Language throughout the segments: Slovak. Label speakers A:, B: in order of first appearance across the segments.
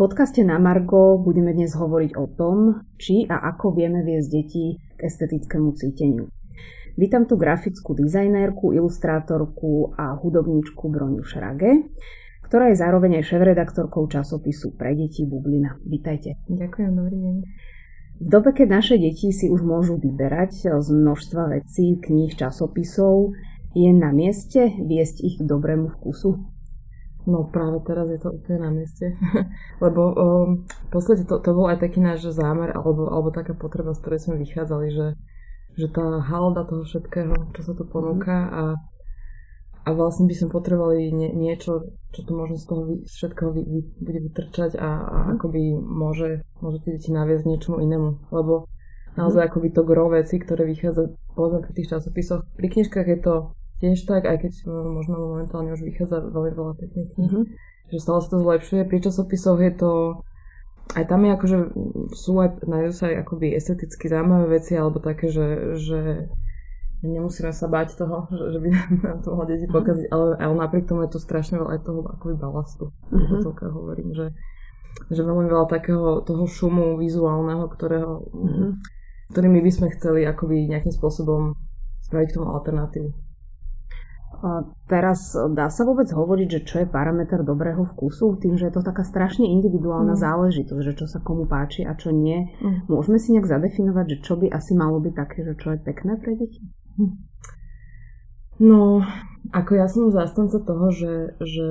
A: podcaste na Margo budeme dnes hovoriť o tom, či a ako vieme viesť deti k estetickému cíteniu. Vítam tu grafickú dizajnérku, ilustrátorku a hudobníčku Broniu Šrage, ktorá je zároveň aj šéf-redaktorkou časopisu pre deti Bublina. Vítajte.
B: Ďakujem, dobrý deň.
A: V dobe, keď naše deti si už môžu vyberať z množstva vecí, kníh, časopisov, je na mieste viesť ich k dobrému vkusu?
B: No práve teraz je to úplne na mieste. Lebo um, v podstate to, to bol aj taký náš zámer alebo, alebo taká potreba, z ktorej sme vychádzali, že, že tá halda toho všetkého, čo sa tu ponúka mhm. a, a vlastne by sme potrebovali nie, niečo, čo tu možno z toho všetkého vy, vy, bude vytrčať a, a mm. akoby môže, môže tie deti naviesť niečomu inému. Lebo naozaj mm. akoby to gro veci, ktoré vychádza povedzme pri tých časopisoch. Pri knižkách je to tiež tak, aj keď možno momentálne už vychádza veľmi veľa pekných kníh, mm-hmm. že stále sa to zlepšuje. Pri časopisoch je to aj tam je akože sú aj, nájdú sa aj akoby esteticky zaujímavé veci, alebo také, že, že nemusíme sa báť toho, že, že by nám to mohlo deti mhm. pokaziť, ale, ale napriek tomu je to strašne veľa aj toho akoby balastu. Mm-hmm. To hovorím, že, že veľmi veľa takého toho šumu vizuálneho, ktorého, mm-hmm. ktorým my by sme chceli akoby nejakým spôsobom spraviť k tomu alternatívu.
A: Teraz dá sa vôbec hovoriť, že čo je parameter dobrého vkusu, tým, že je to taká strašne individuálna mm. záležitosť, že čo sa komu páči a čo nie. Mm. Môžeme si nejak zadefinovať, že čo by asi malo byť také, že čo je pekné pre deti? Hm.
B: No, ako ja som zastanca toho, že, že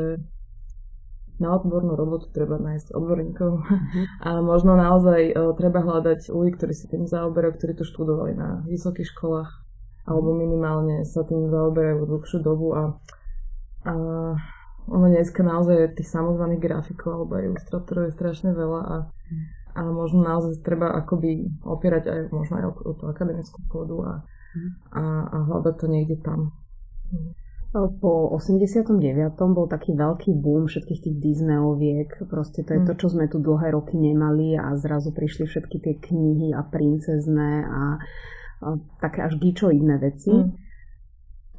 B: na odbornú robotu treba nájsť odborníkov mm-hmm. a možno naozaj uh, treba hľadať ľudí, ktorí si tým zaoberajú, ktorí to študovali na vysokých školách alebo minimálne sa tým zaoberajú dlhšiu dobu a, a ono dneska naozaj tých samozvaných grafikov alebo aj ilustrátorov je strašne veľa a, a možno naozaj treba akoby opierať aj možno aj o, o tú akademickú pôdu a, a, a hľadať to niekde tam.
A: Po 89. bol taký veľký boom všetkých tých Disneyoviek. Proste to je mm. to, čo sme tu dlhé roky nemali a zrazu prišli všetky tie knihy a princezné a také až gičoidné veci. Mm.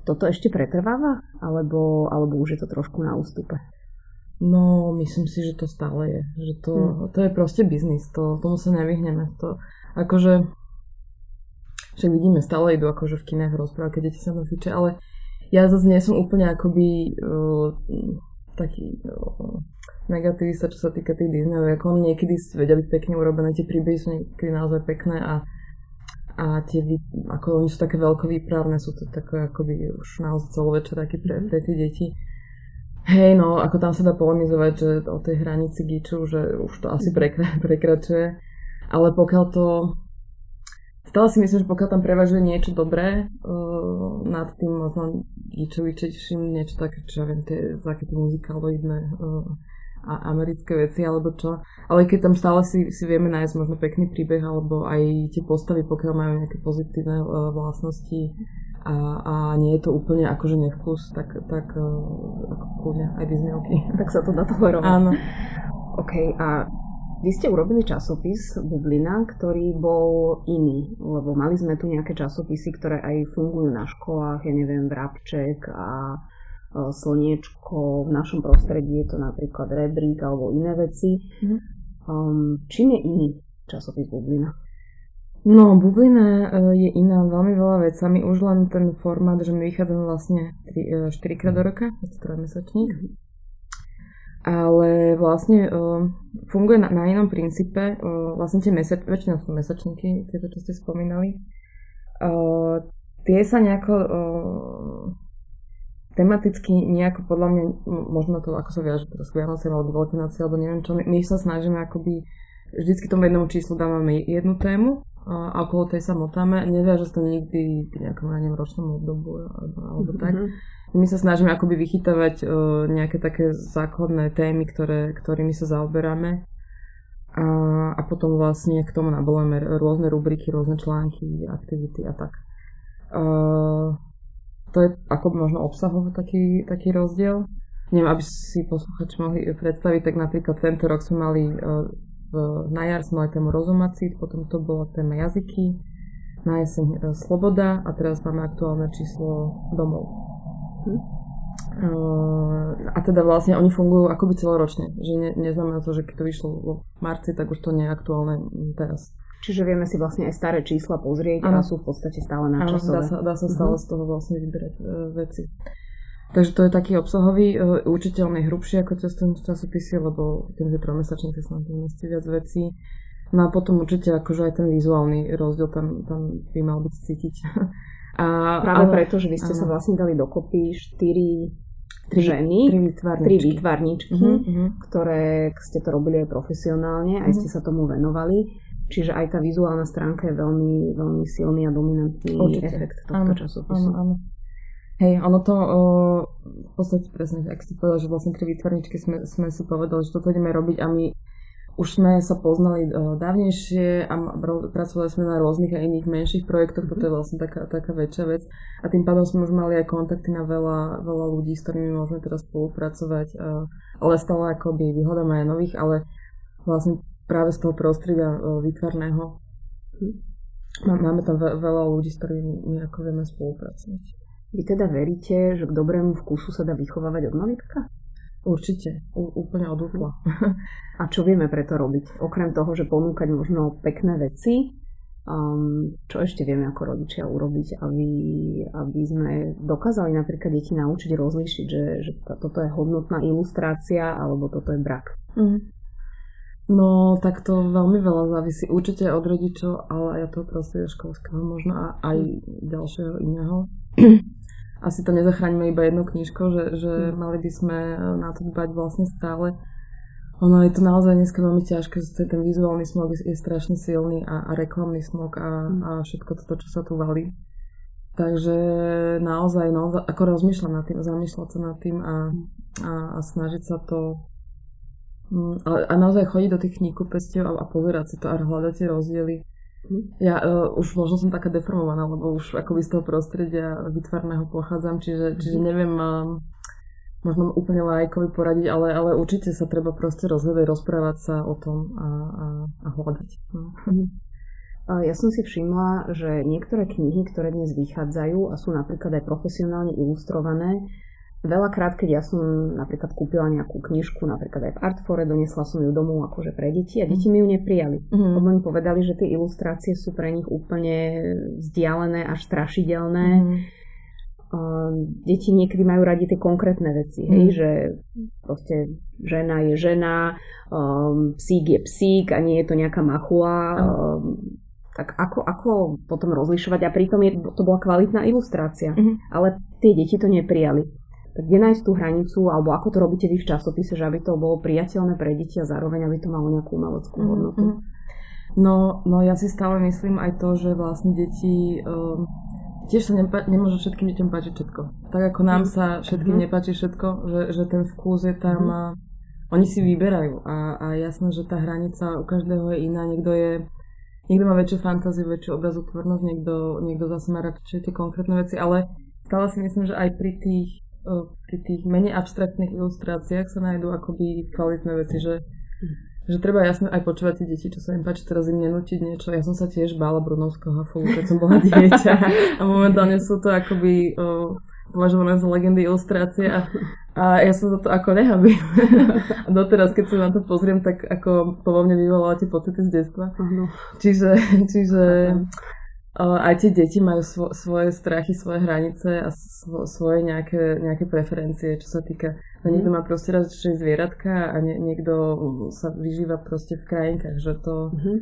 A: Toto ešte pretrváva? Alebo, alebo už je to trošku na ústupe?
B: No, myslím si, že to stále je. Že to, mm. to je proste biznis. To, tomu sa nevyhneme. To, akože, však vidíme, stále idú akože v kinách rozprávať, keď deti sa to fiče, ale ja zase nie som úplne akoby uh, taký uh, negativista, čo sa týka tých Disneyov, ako niekedy vedia byť pekne urobené, tie príbehy sú niekedy naozaj pekné a a tie, ako oni sú také veľkovýpravné, sú to také akoby už naozaj celovečeráky pre, pre tie deti. Hej, no, ako tam sa dá polemizovať, že o tej hranici giču, že už to asi prekra- prekračuje. Ale pokiaľ to... Stále si myslím, že pokiaľ tam prevažuje niečo dobré uh, nad tým možno gičovičejším, niečo také, čo ja viem, tie, také tie muzikaloidné uh, a americké veci alebo čo. Ale keď tam stále si, si vieme nájsť možno pekný príbeh alebo aj tie postavy, pokiaľ majú nejaké pozitívne uh, vlastnosti a, a nie je to úplne akože nevkus, tak, tak uh, ako kľudne aj Disneyovky.
A: Tak sa to dá tolerovať.
B: Áno.
A: OK, a vy ste urobili časopis Bublina, ktorý bol iný, lebo mali sme tu nejaké časopisy, ktoré aj fungujú na školách, ja neviem, Vrabček a slniečko, v našom prostredí je to napríklad rebrík alebo iné veci. Mm. Um, čím je iný časopis Bublina?
B: No, Bublina e, je iná veľmi veľa vecami. Už len ten formát, že my vychádzame vlastne 3, 4 e, krát do roka, je to trojmesačník. Mm. Ale vlastne uh, funguje na, na inom princípe. Uh, vlastne tie mesač, väčšinou sú mesačníky, tieto, čo ste spomínali. Uh, tie sa nejako uh, tematicky nejako podľa mňa, možno to ako sa viaže teraz Vianoce alebo Veľké noci, alebo neviem čo, my, sa snažíme akoby vždycky tomu jednému číslu dávame jednu tému a okolo tej sa motáme. Neviaže sa to nikdy k nejakom, neviem, ročnom obdobu alebo, alebo tak. Mm-hmm. My sa snažíme akoby vychytávať uh, nejaké také základné témy, ktoré, ktorými sa zaoberáme. A, a potom vlastne k tomu nabolujeme rôzne rubriky, rôzne články, aktivity a tak. Uh, to je ako možno obsahovo taký, taký rozdiel. Neviem, aby si posluchači mohli predstaviť, tak napríklad tento rok sme mali uh, v, na jar sme mali tému rozumacít, potom to bola téma jazyky, na jeseň uh, sloboda a teraz máme aktuálne číslo domov. Hm? A A teda vlastne oni fungujú akoby celoročne, že ne, neznamená to, že keď to vyšlo v marci, tak už to nie je aktuálne teraz.
A: Čiže vieme si vlastne aj staré čísla pozrieť ano. a sú v podstate stále na časové.
B: Dá sa, dá sa stále uh-huh. z toho vlastne vyberať e, veci. Takže to je taký obsahový, e, určite on je hrubší ako cestovné časopisy, lebo tým, že trojmesačníky sa na tom viac vecí. No a potom určite akože aj ten vizuálny rozdiel tam, tam by mal byť cítiť.
A: A, Práve ale, preto, že vy ste áno. sa vlastne dali dokopy štyri tri ženy,
B: tri výtvarničky,
A: tri výtvarničky uh-huh. ktoré ste to robili aj profesionálne, aj uh-huh. ste sa tomu venovali. Čiže aj tá vizuálna stránka je veľmi, veľmi silný a dominantný Určite. efekt tohto časopisu.
B: Áno, áno. Hej, ono to o, v podstate presne, ak si povedal, že vlastne tri výtvarničky sme, sme si povedali, že toto ideme robiť a my už sme sa poznali uh, dávnejšie a pracovali sme na rôznych a iných menších projektoch, toto je mhm. vlastne taká, taká väčšia vec. A tým pádom sme už mali aj kontakty na veľa, veľa ľudí, s ktorými môžeme teraz spolupracovať, uh, ale stále akoby vyhľadáme aj nových, ale vlastne práve z toho prostredia uh, výtvarného máme tam veľa ľudí, s ktorými my ako vieme spolupracovať.
A: Vy teda veríte, že k dobrému vkusu sa dá vychovávať od malička?
B: Určite, U- úplne od útla.
A: A čo vieme preto robiť? Okrem toho, že ponúkať možno pekné veci, um, čo ešte vieme ako rodičia urobiť, aby, aby sme dokázali napríklad deti naučiť rozlíšiť, že, že toto je hodnotná ilustrácia alebo toto je brak. Mm.
B: No, tak to veľmi veľa závisí. Určite od rodičov, ale aj od toho prostredia školského možno a aj ďalšieho iného. asi to nezachránime iba jednou knižkou, že, že mm. mali by sme na to dbať vlastne stále. Ono je to naozaj dneska veľmi ťažké, ten vizuálny smog je, strašne silný a, a reklamný smog a, mm. a všetko toto, čo sa tu valí. Takže naozaj, no, ako rozmýšľať nad tým, zamýšľať sa nad tým a, a, a snažiť sa to mm, a, a naozaj chodiť do tých kníh a, a pozerať si to a hľadať tie rozdiely ja uh, už možno som taká deformovaná, lebo už akoby z toho prostredia vytvarného pochádzam, čiže, čiže mhm. neviem uh, možno úplne lajkovi poradiť, ale, ale určite sa treba proste rozhľadať, rozprávať sa o tom a, a, a hľadať. No. Mhm.
A: Ja som si všimla, že niektoré knihy, ktoré dnes vychádzajú a sú napríklad aj profesionálne ilustrované, Veľakrát, keď ja som napríklad kúpila nejakú knižku, napríklad aj v Artfore, donesla som ju domov akože pre deti a deti mi ju neprijali. Mm. Lebo mi povedali, že tie ilustrácie sú pre nich úplne vzdialené až strašidelné. Mm. Uh, deti niekedy majú radi tie konkrétne veci, mm. hej, mhm. že proste žena je žena, um, psík je psík a nie je to nejaká machula. Mm. Um, tak ako, ako potom rozlišovať? A pritom je, to bola kvalitná ilustrácia, mm. ale tie deti to neprijali kde nájsť tú hranicu, alebo ako to robíte vy v časopise, že aby to bolo priateľné pre deti a zároveň aby to malo nejakú umeleckú mhm, hodnotu? Mm-hmm.
B: No, no ja si stále myslím aj to, že vlastne deti um, tiež sa nepa- nemôže všetkým deťom páčiť všetko. Tak ako nám mm. sa všetkým mm-hmm. nepáči všetko, že, že ten vkus je tam mm-hmm. a oni si vyberajú a, a jasné, že tá hranica u každého je iná. Niekto je Niekto má väčšiu fantáziu, väčšiu obrazotvornosť, niekto, niekto zase má radšej tie konkrétne veci, ale stále si myslím, že aj pri tých pri tých menej abstraktných ilustráciách sa nájdú akoby kvalitné veci, že, že treba jasne aj počúvať tie deti, čo sa im páči, teraz im nenútiť niečo. Ja som sa tiež bála Brunovského hafovu, keď som bola dieťa a momentálne sú to akoby o, považované za legendy ilustrácie a, a ja sa za to ako nehabím. a doteraz, keď sa na to pozriem, tak ako po mne vyvolala tie pocity z detstva. Uh-huh. Čiže, čiže aj tie deti majú svo, svoje strachy, svoje hranice a svo, svoje nejaké, nejaké preferencie, čo sa týka... Mm. Niekto má proste radšej zvieratka a nie, niekto sa vyžíva proste v krajinkách, že to... Mm-hmm.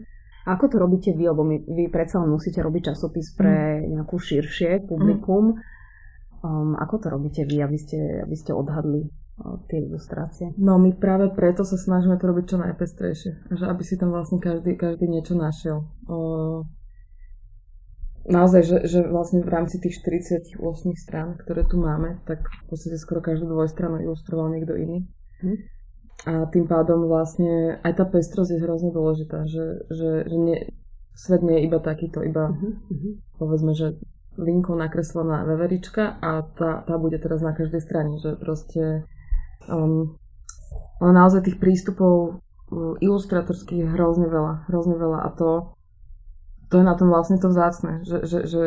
A: Ako to robíte vy, lebo my, vy predsa musíte robiť časopis pre mm. nejakú širšie publikum. Um, ako to robíte vy, aby ste, aby ste odhadli uh, tie ilustrácie?
B: No my práve preto sa snažíme to robiť čo najpestrejšie. Že aby si tam vlastne každý, každý niečo našiel. Uh, naozaj, že, že vlastne v rámci tých 48 strán, ktoré tu máme, tak v podstate skoro každú dvojstranu ilustroval niekto iný. Hm. A tým pádom vlastne aj tá pestrosť je hrozne dôležitá, že, že, že nie, svet nie je iba takýto, iba uh-huh. povedzme, že linkou nakreslená veverička a tá, tá bude teraz na každej strane, že proste um, ale naozaj tých prístupov uh, ilustratorských je hrozne veľa, hrozne veľa a to to je na tom vlastne to vzácne, že, že, že,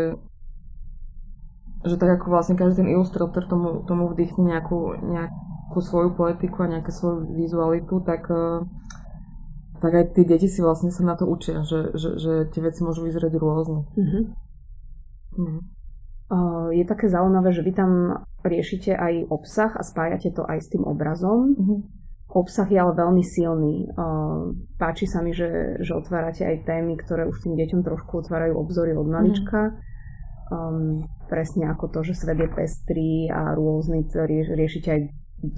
B: že tak ako vlastne každý ten ilustrátor tomu, tomu vdýchne nejakú, nejak, svoju poetiku a nejakú svoju vizualitu, tak, uh, tak aj tí deti si vlastne sa na to učia, že, že, že tie veci môžu vyzerať rôzne. Mm-hmm.
A: Mm. Je také zaujímavé, že vy tam riešite aj obsah a spájate to aj s tým obrazom. Mm-hmm. Obsah je ale veľmi silný. Páči sa mi, že, že otvárate aj témy, ktoré už tým deťom trošku otvárajú obzory od malička. Mm-hmm um, presne ako to, že svet je pestrý a rôzny, rieš, riešite aj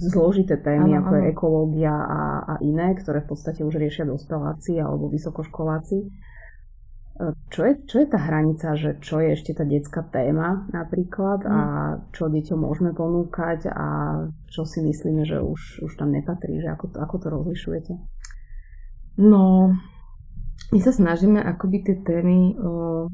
A: zložité témy, ano, ako ano. je ekológia a, a iné, ktoré v podstate už riešia dospeláci alebo vysokoškoláci. Čo je, čo je tá hranica, že čo je ešte tá detská téma napríklad a mm. čo deťom môžeme ponúkať a čo si myslíme, že už, už tam nepatrí, že ako to, ako to rozlišujete?
B: No, my sa snažíme akoby tie témy o,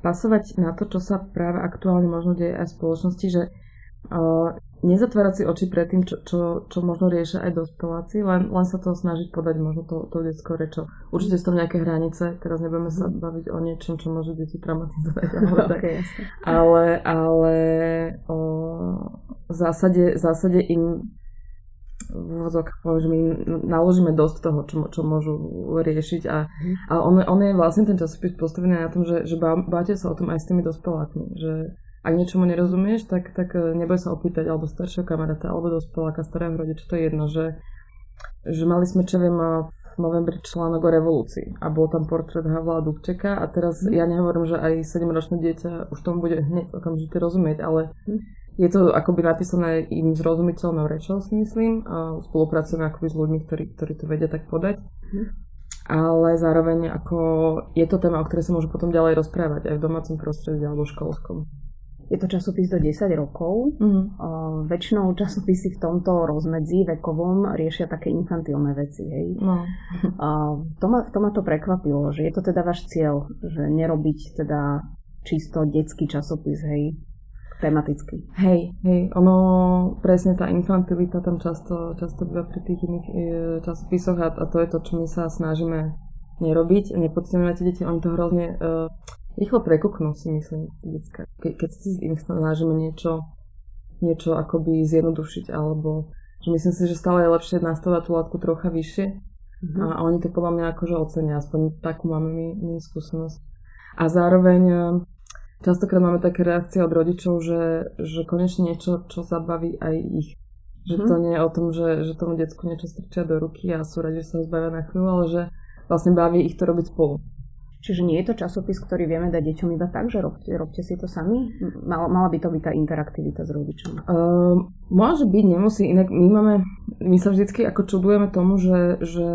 B: pasovať na to, čo sa práve aktuálne možno deje aj v spoločnosti, že uh, nezatvárať si oči pred tým, čo, čo, čo možno riešia aj dospeláci, len, len sa to snažiť podať možno to, to detskou rečou. Určite sú tam nejaké hranice, teraz nebudeme sa mhm. baviť o niečom, čo môže deti traumatizovať, ale, okay, ale, ale o, v, zásade, v zásade im že my naložíme dosť toho, čo, čo môžu riešiť a, mm. a on, on je vlastne ten časopis postavený na tom, že, že báte sa o tom aj s tými dospelákmi, že ak niečomu nerozumieš, tak, tak e, neboj sa opýtať alebo staršieho kamaráta, alebo dospeláka, starého rodiča, to je jedno, že, že mali sme, čo viem, v novembri článok o revolúcii a bol tam portrét Havla Dubčeka a teraz mm. ja nehovorím, že aj 7-ročné dieťa už tomu bude hneď okamžite rozumieť, ale mm je to akoby napísané im zrozumiteľnou rečou, si myslím. A spolupracujeme akoby s ľuďmi, ktorí, ktorí to vedia tak podať. Mm. Ale zároveň ako je to téma, o ktorej sa môžu potom ďalej rozprávať aj v domácom prostredí alebo školskom.
A: Je to časopis do 10 rokov. Mm. Uh, väčšinou časopisy v tomto rozmedzi vekovom riešia také infantilné veci. Hej? No. uh, to, ma, to ma to prekvapilo, že je to teda váš cieľ, že nerobiť teda čisto detský časopis, hej, tematicky.
B: Hej, hej, ono presne tá infantilita tam často, často býva pri tých iných e, časopisoch a, a to je to, čo my sa snažíme nerobiť, nepodceňovať tie deti, oni to hrozne uh, rýchlo prekuknú, si myslím, detská. Ke, keď si im snažíme niečo, niečo akoby zjednodušiť, alebo že myslím si, že stále je lepšie nastavať tú látku trocha vyššie mm-hmm. a, oni to podľa mňa akože ocenia, aspoň takú máme my, my skúsenosť. A zároveň Častokrát máme také reakcie od rodičov, že, že konečne niečo, čo zabaví aj ich. Že mm. to nie je o tom, že, že tomu decku niečo strčia do ruky a sú radi, že sa ho zbavia na chvíľu, ale že vlastne baví ich to robiť spolu.
A: Čiže nie je to časopis, ktorý vieme dať deťom iba tak, že robte, robte si to sami? Mala, mala by to byť tá interaktivita s rodičom?
B: Uh, môže byť, nemusí. Inak my máme, my sa vždycky ako čudujeme tomu, že, že,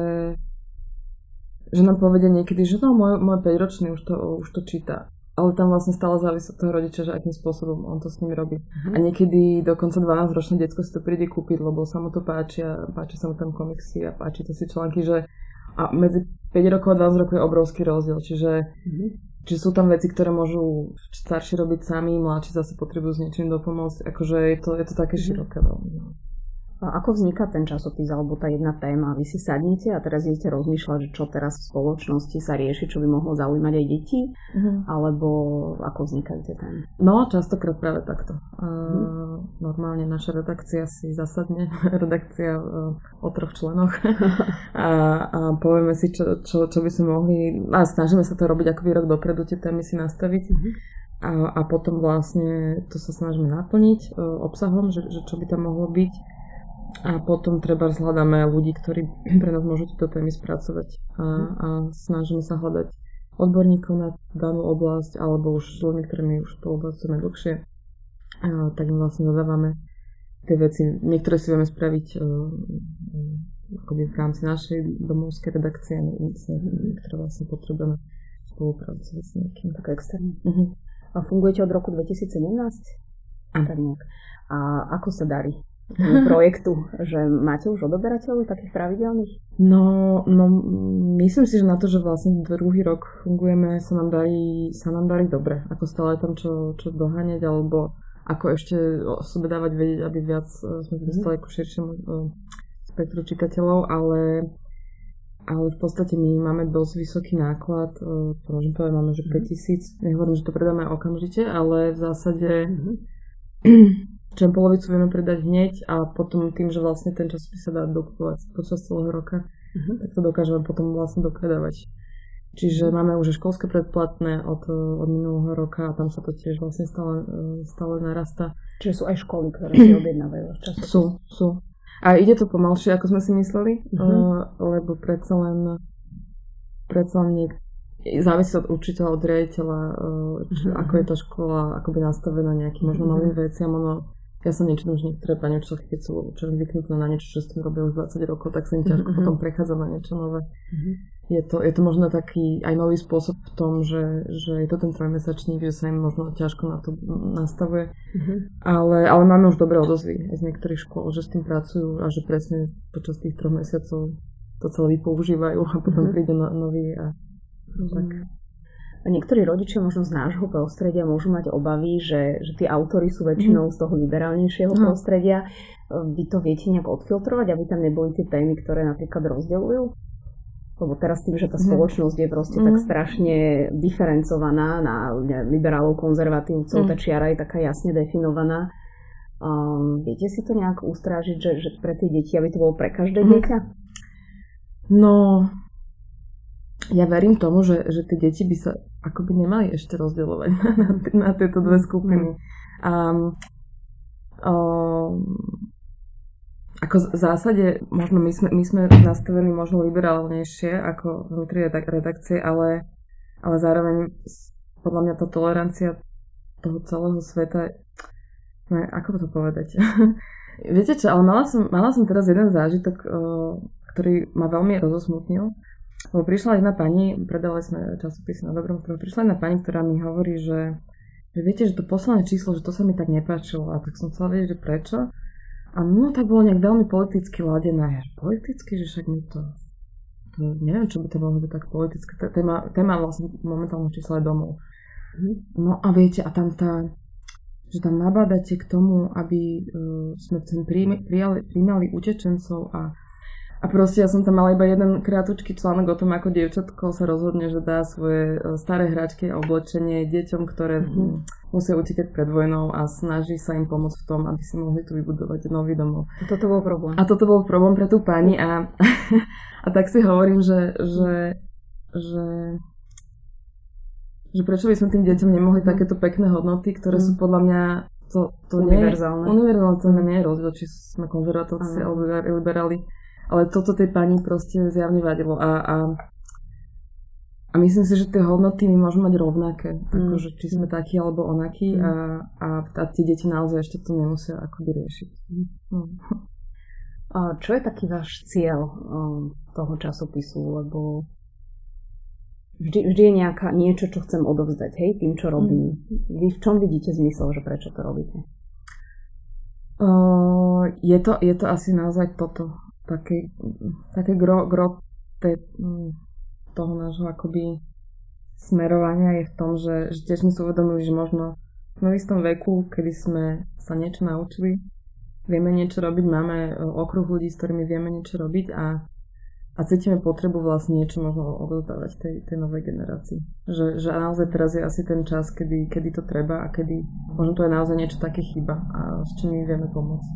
B: že nám povedia niekedy, že no, môj, môj 5-ročný už to, už to číta ale tam vlastne stále závisí od toho rodiča, že akým spôsobom on to s nimi robí. Mm-hmm. A niekedy dokonca 12-ročné detsko si to príde kúpiť, lebo sa mu to páči a páči sa mu tam komiksy a páči to si články, že a medzi 5 rokov a 12 rokov je obrovský rozdiel, čiže, mm-hmm. čiže sú tam veci, ktoré môžu starší robiť sami, mladší zase potrebujú s niečím dopomôcť, akože je to, je to také mm-hmm. široké veľmi.
A: A ako vzniká ten časopis alebo tá jedna téma? Vy si sadnete a teraz idete rozmýšľať, že čo teraz v spoločnosti sa rieši, čo by mohlo zaujímať aj deti? Uh-huh. Alebo ako vznikajú tie témy?
B: No, častokrát práve takto. Uh, normálne naša redakcia si zasadne, redakcia uh, o troch členoch a, a povieme si, čo, čo, čo by sme mohli, a snažíme sa to robiť akoby rok dopredu, tie témy si nastaviť. Uh-huh. A, a potom vlastne to sa snažíme naplniť uh, obsahom, že, že čo by tam mohlo byť a potom treba hľadáme ľudí, ktorí pre nás môžu tieto témy spracovať a, a snažíme sa hľadať odborníkov na danú oblasť alebo už s ľuďmi, ktorými už spolupracujeme dlhšie, a, tak im vlastne zadávame tie veci. Niektoré si vieme spraviť uh, akoby v rámci našej domovskej redakcie, a niektoré vlastne potrebujeme spolupracovať s niekým.
A: Tak externe. Uh-huh. A fungujete od roku 2017?
B: A. Tak
A: nejak. A ako sa darí? projektu, že máte už odoberateľov takých pravidelných?
B: No, no, myslím si, že na to, že vlastne druhý rok fungujeme, sa nám darí, sa nám darí dobre. Ako stále tam čo, čo doháňať, alebo ako ešte o sebe dávať vedieť, aby viac e, sme dostali mm. ku širšiemu uh, spektru čitateľov, ale ale v podstate my máme dosť vysoký náklad, to môžem povedať, máme že 5000, mhm. nehovorím, že to predáme okamžite, ale v zásade mm-hmm čo polovicu vieme predať hneď a potom tým, že vlastne ten časopis sa dá dokupovať počas celého roka, uh-huh. tak to dokážeme potom vlastne dopredávať. Čiže máme už školské predplatné od, od minulého roka a tam sa to tiež vlastne stále, stále narasta.
A: Čiže sú aj školy, ktoré si objednávajú časopis?
B: Sú, sú. A ide to pomalšie, ako sme si mysleli, uh-huh. uh, lebo predsa len predsa len niek- závisí od učiteľa, od riaditeľa, uh, uh-huh. ako je tá škola, ako by nastavená nejakým možno novým veciam, ono ja sa niečo už niektoré pani učiteľky, keď sú čo zvyknuté na niečo, čo s tým robia už 20 rokov, tak sa im ťažko mm-hmm. potom prechádza na niečo nové. Mm-hmm. Je, to, je to možno taký aj nový spôsob v tom, že, že je to ten trojmesačník, že sa im možno ťažko na to nastavuje. Mm-hmm. Ale, ale máme už dobré odozvy aj z niektorých škôl, že s tým pracujú a že presne počas tých troch mesiacov to celé používajú a potom mm-hmm. príde no, nový a mm-hmm. tak.
A: Niektorí rodičia možno z nášho prostredia môžu mať obavy, že, že tí autory sú väčšinou z toho liberálnejšieho no. prostredia. Vy to viete nejak odfiltrovať, aby tam neboli tie témy, ktoré napríklad rozdeľujú? Lebo teraz tým, že tá mhm. spoločnosť je proste mm. tak mhm. strašne diferencovaná na liberálov, konzervatívcov, mm. tá čiara je taká jasne definovaná. Um, viete si to nejak ustrážiť, že, že pre tie deti, aby to bolo pre každé mm. dieťa?
B: No, ja verím tomu, že, že tie deti by sa akoby nemali ešte rozdeľovať na, na tieto dve skupiny. Um, um, ako v zásade, možno my sme, my sme nastavení možno liberálnejšie ako vnútri redakcie, ale, ale zároveň podľa mňa tá tolerancia toho celého sveta, ne, ako to povedať? Viete čo, ale mala som, mala som teraz jeden zážitok, ktorý ma veľmi rozosmutnil. Lebo prišla jedna pani, predali sme časopisy na dobrom trhu, prišla jedna pani, ktorá mi hovorí, že, že viete, že to posledné číslo, že to sa mi tak nepáčilo. A tak som chcela vedieť, že prečo. A no, tak bolo nejak veľmi politicky ladené. Ja, politicky, že však mi to... to neviem, čo by to mohlo byť tak politické. Téma, téma vlastne momentálne číslo je domov. Mhm. No a viete, a tam tá že tam nabádate k tomu, aby uh, sme sem prijali, prijali utečencov a a proste ja som tam mala iba jeden krátučký článok o tom, ako dievčatko sa rozhodne, že dá svoje e, staré hračky a oblečenie deťom, ktoré mm-hmm. musia utíkať pred vojnou a snaží sa im pomôcť v tom, aby si mohli tu vybudovať nový domov.
A: A toto bol problém.
B: A toto bol problém pre tú pani a, a tak si hovorím, že, že, že že prečo by sme tým deťom nemohli mm. takéto pekné hodnoty, ktoré mm. sú podľa mňa to, to
A: univerzálne.
B: Nie, univerzálne to nie je rozdiel, či sme konzervatívci alebo liberáli ale toto tej pani proste zjavne vadilo. A, a, a myslím si, že tie hodnoty my môžeme mať rovnaké. Mm. Akože, či sme takí alebo onakí mm. a, a, a tie deti naozaj ešte to nemusia akoby riešiť. Mm.
A: A čo je taký váš cieľ um, toho časopisu? Lebo vždy, vždy je nejaká, niečo, čo chcem odovzdať, hej, tým, čo robím. Mm. Vy v čom vidíte zmysel, že prečo to robíte?
B: Uh, je, to, je to asi naozaj toto také, také gro, gro te, mm, toho nášho akoby smerovania je v tom, že, že tiež sme si uvedomili, že možno sme v istom veku, kedy sme sa niečo naučili, vieme niečo robiť, máme e, okruh ľudí, s ktorými vieme niečo robiť a, a cítime potrebu vlastne niečo možno odozdávať tej, tej novej generácii. Že, že naozaj teraz je asi ten čas, kedy, kedy to treba a kedy možno to je naozaj niečo také chyba a s čím my vieme pomôcť.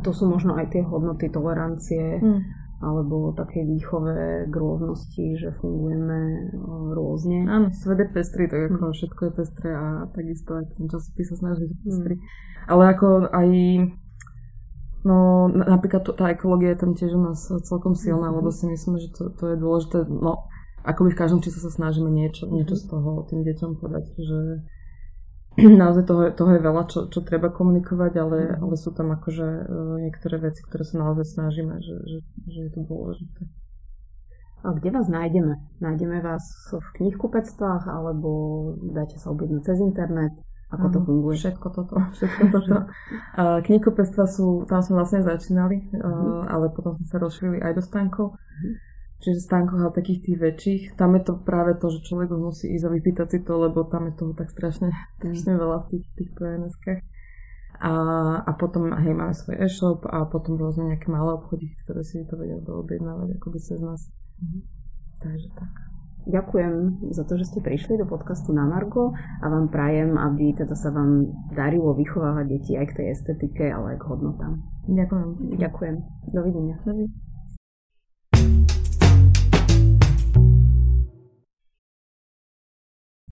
A: To sú možno aj tie hodnoty tolerancie, mm. alebo také výchové k rôznosti, že fungujeme rôzne.
B: Áno, svet je pestrý, tak ako mm. všetko je pestré a takisto aj ten časopis sa snaží byť pestrý. Mm. Ale ako aj No, napríklad tá ekológia je tam tiež u nás celkom silná, mm lebo si myslím, že to, to je dôležité. No, ako by v každom čísle sa snažíme niečo, niečo z toho tým deťom podať, že naozaj toho, toho je veľa, čo, čo treba komunikovať, ale, mm. ale sú tam akože uh, niektoré veci, ktoré sa naozaj snažíme, že, že, že je to dôležité.
A: A kde vás nájdeme? Nájdeme vás v knihkupectvách alebo dáte sa objednať cez internet? Ako to funguje?
B: Všetko toto. Všetko toto. knihkupectva sú, tam sme vlastne začínali, uh, ale potom sme sa rozšírili aj do stánkov. Mm. Čiže stánkoch, ale takých tých väčších, tam je to práve to, že človek musí ísť a vypýtať si to, lebo tam je toho tak strašne, strašne veľa v tých, tých PNS-kách. A, a potom, hej, máme svoj e-shop a potom rôzne nejaké malé obchody, ktoré si to vedia objednávať by cez nás. Mm-hmm. Takže tak.
A: ďakujem za to, že ste prišli do podcastu na Margo a vám prajem, aby teda sa vám darilo vychovávať deti aj k tej estetike, ale aj k hodnotám.
B: Ďakujem.
A: Ďakujem. Dovidenia.
B: Dovidenia.